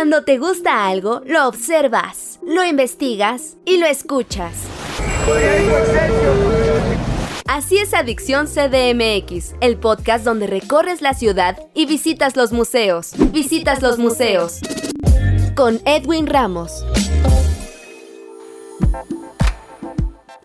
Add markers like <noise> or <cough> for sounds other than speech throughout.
Cuando te gusta algo, lo observas, lo investigas y lo escuchas. Así es Adicción CDMX, el podcast donde recorres la ciudad y visitas los museos. Visitas los museos. Con Edwin Ramos.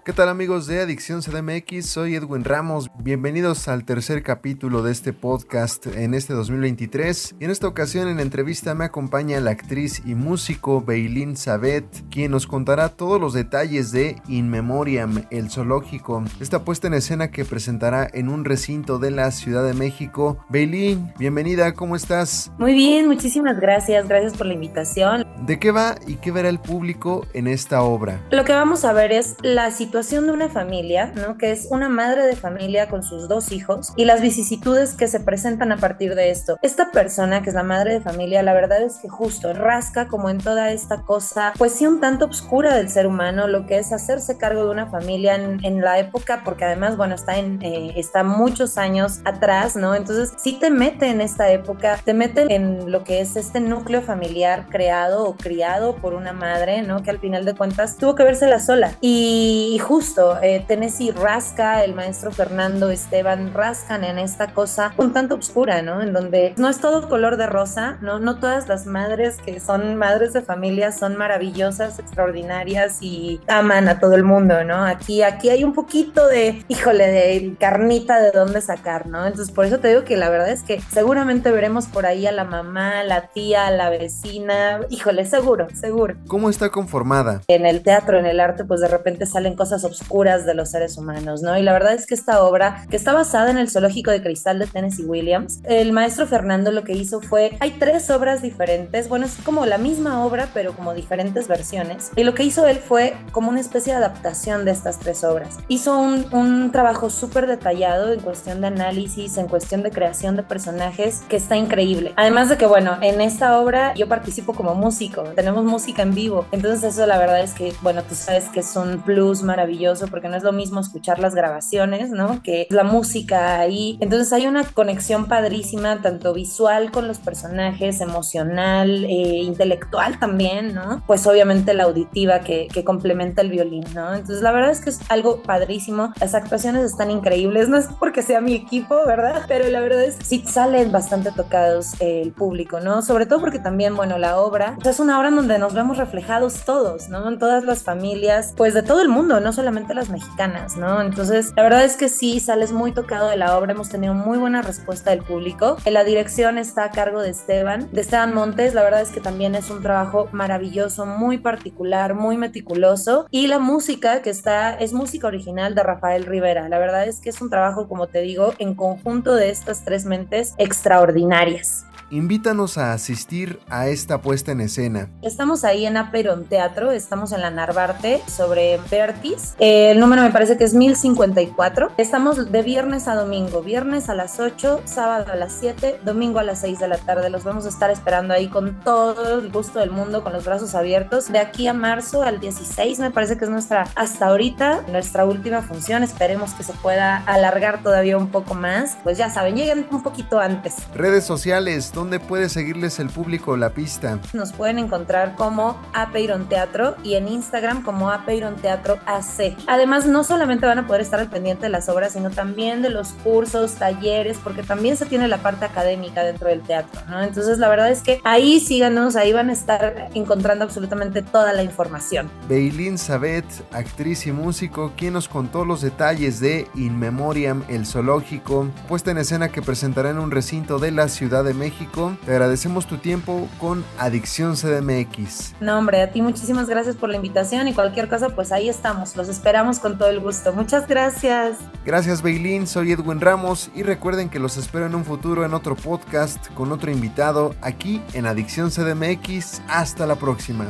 ¿Qué tal amigos de Adicción CDMX? Soy Edwin Ramos. Bienvenidos al tercer capítulo de este podcast en este 2023. Y en esta ocasión en entrevista me acompaña la actriz y músico Beilín Sabet, quien nos contará todos los detalles de In Memoriam, el zoológico, esta puesta en escena que presentará en un recinto de la Ciudad de México. Beilín, bienvenida, ¿cómo estás? Muy bien, muchísimas gracias, gracias por la invitación. ¿De qué va y qué verá el público en esta obra? Lo que vamos a ver es la situación situación de una familia, ¿no? Que es una madre de familia con sus dos hijos y las vicisitudes que se presentan a partir de esto. Esta persona, que es la madre de familia, la verdad es que justo rasca como en toda esta cosa, pues sí, un tanto oscura del ser humano, lo que es hacerse cargo de una familia en, la época, porque además, bueno, está en, eh, está muchos años atrás, ¿no? Entonces, sí te mete en esta época, te mete en lo que es este núcleo familiar creado o criado por una madre, ¿no? Que al final de cuentas tuvo que la sola. Y, justo, eh, Tennessee rasca, el maestro Fernando Esteban rascan en esta cosa un tanto oscura, ¿no? En donde no es todo color de rosa, ¿no? No todas las madres que son madres de familia son maravillosas, extraordinarias y aman a todo el mundo, ¿no? Aquí, aquí hay un poquito de, híjole, de carnita de dónde sacar, ¿no? Entonces, por eso te digo que la verdad es que seguramente veremos por ahí a la mamá, la tía, la vecina, híjole, seguro, seguro. ¿Cómo está conformada? En el teatro, en el arte, pues de repente salen cosas obscuras de los seres humanos, ¿no? Y la verdad es que esta obra, que está basada en el zoológico de cristal de Tennessee Williams, el maestro Fernando lo que hizo fue, hay tres obras diferentes, bueno, es como la misma obra, pero como diferentes versiones, y lo que hizo él fue como una especie de adaptación de estas tres obras. Hizo un, un trabajo súper detallado en cuestión de análisis, en cuestión de creación de personajes, que está increíble. Además de que, bueno, en esta obra yo participo como músico, tenemos música en vivo, entonces eso la verdad es que, bueno, tú sabes que es un plus maravilloso maravilloso porque no es lo mismo escuchar las grabaciones, ¿no? Que la música ahí. Entonces hay una conexión padrísima, tanto visual con los personajes, emocional, eh, intelectual también, ¿no? Pues obviamente la auditiva que, que complementa el violín, ¿no? Entonces la verdad es que es algo padrísimo. Las actuaciones están increíbles, <laughs> no es porque sea mi equipo, ¿verdad? Pero la verdad es que sí salen bastante tocados eh, el público, ¿no? Sobre todo porque también, bueno, la obra es una obra en donde nos vemos reflejados todos, ¿no? En todas las familias, pues de todo el mundo, no solamente las mexicanas, ¿no? Entonces, la verdad es que sí, sales muy tocado de la obra, hemos tenido muy buena respuesta del público. En la dirección está a cargo de Esteban, de Esteban Montes, la verdad es que también es un trabajo maravilloso, muy particular, muy meticuloso. Y la música que está, es música original de Rafael Rivera. La verdad es que es un trabajo, como te digo, en conjunto de estas tres mentes extraordinarias invítanos a asistir a esta puesta en escena. Estamos ahí en Aperon Teatro, estamos en la Narvarte sobre Vertis. el número me parece que es 1054. Estamos de viernes a domingo, viernes a las 8, sábado a las 7, domingo a las 6 de la tarde. Los vamos a estar esperando ahí con todo el gusto del mundo, con los brazos abiertos. De aquí a marzo al 16 me parece que es nuestra, hasta ahorita, nuestra última función. Esperemos que se pueda alargar todavía un poco más. Pues ya saben, lleguen un poquito antes. Redes sociales, ¿dónde puede seguirles el público la pista? Nos pueden encontrar como Apeiron Teatro y en Instagram como Apeiron Teatro AC. Además, no solamente van a poder estar al pendiente de las obras, sino también de los cursos, talleres, porque también se tiene la parte académica dentro del teatro, ¿no? Entonces, la verdad es que ahí síganos, ahí van a estar encontrando absolutamente toda la información. Beilín Sabet, actriz y músico, quien nos contó los detalles de In Memoriam, el zoológico, puesta en escena que presentará en un recinto de la Ciudad de México te agradecemos tu tiempo con Adicción CDMX. No, hombre, a ti muchísimas gracias por la invitación y cualquier cosa, pues ahí estamos. Los esperamos con todo el gusto. Muchas gracias. Gracias, Beilín. Soy Edwin Ramos y recuerden que los espero en un futuro en otro podcast con otro invitado aquí en Adicción CDMX. Hasta la próxima.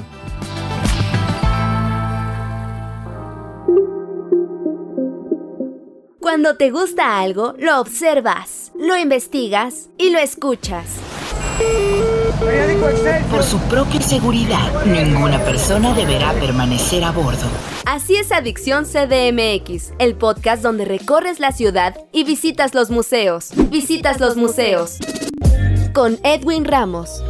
Cuando te gusta algo, lo observas, lo investigas y lo escuchas. Por su propia seguridad, ninguna persona deberá permanecer a bordo. Así es Adicción CDMX, el podcast donde recorres la ciudad y visitas los museos. Visitas los museos. Con Edwin Ramos.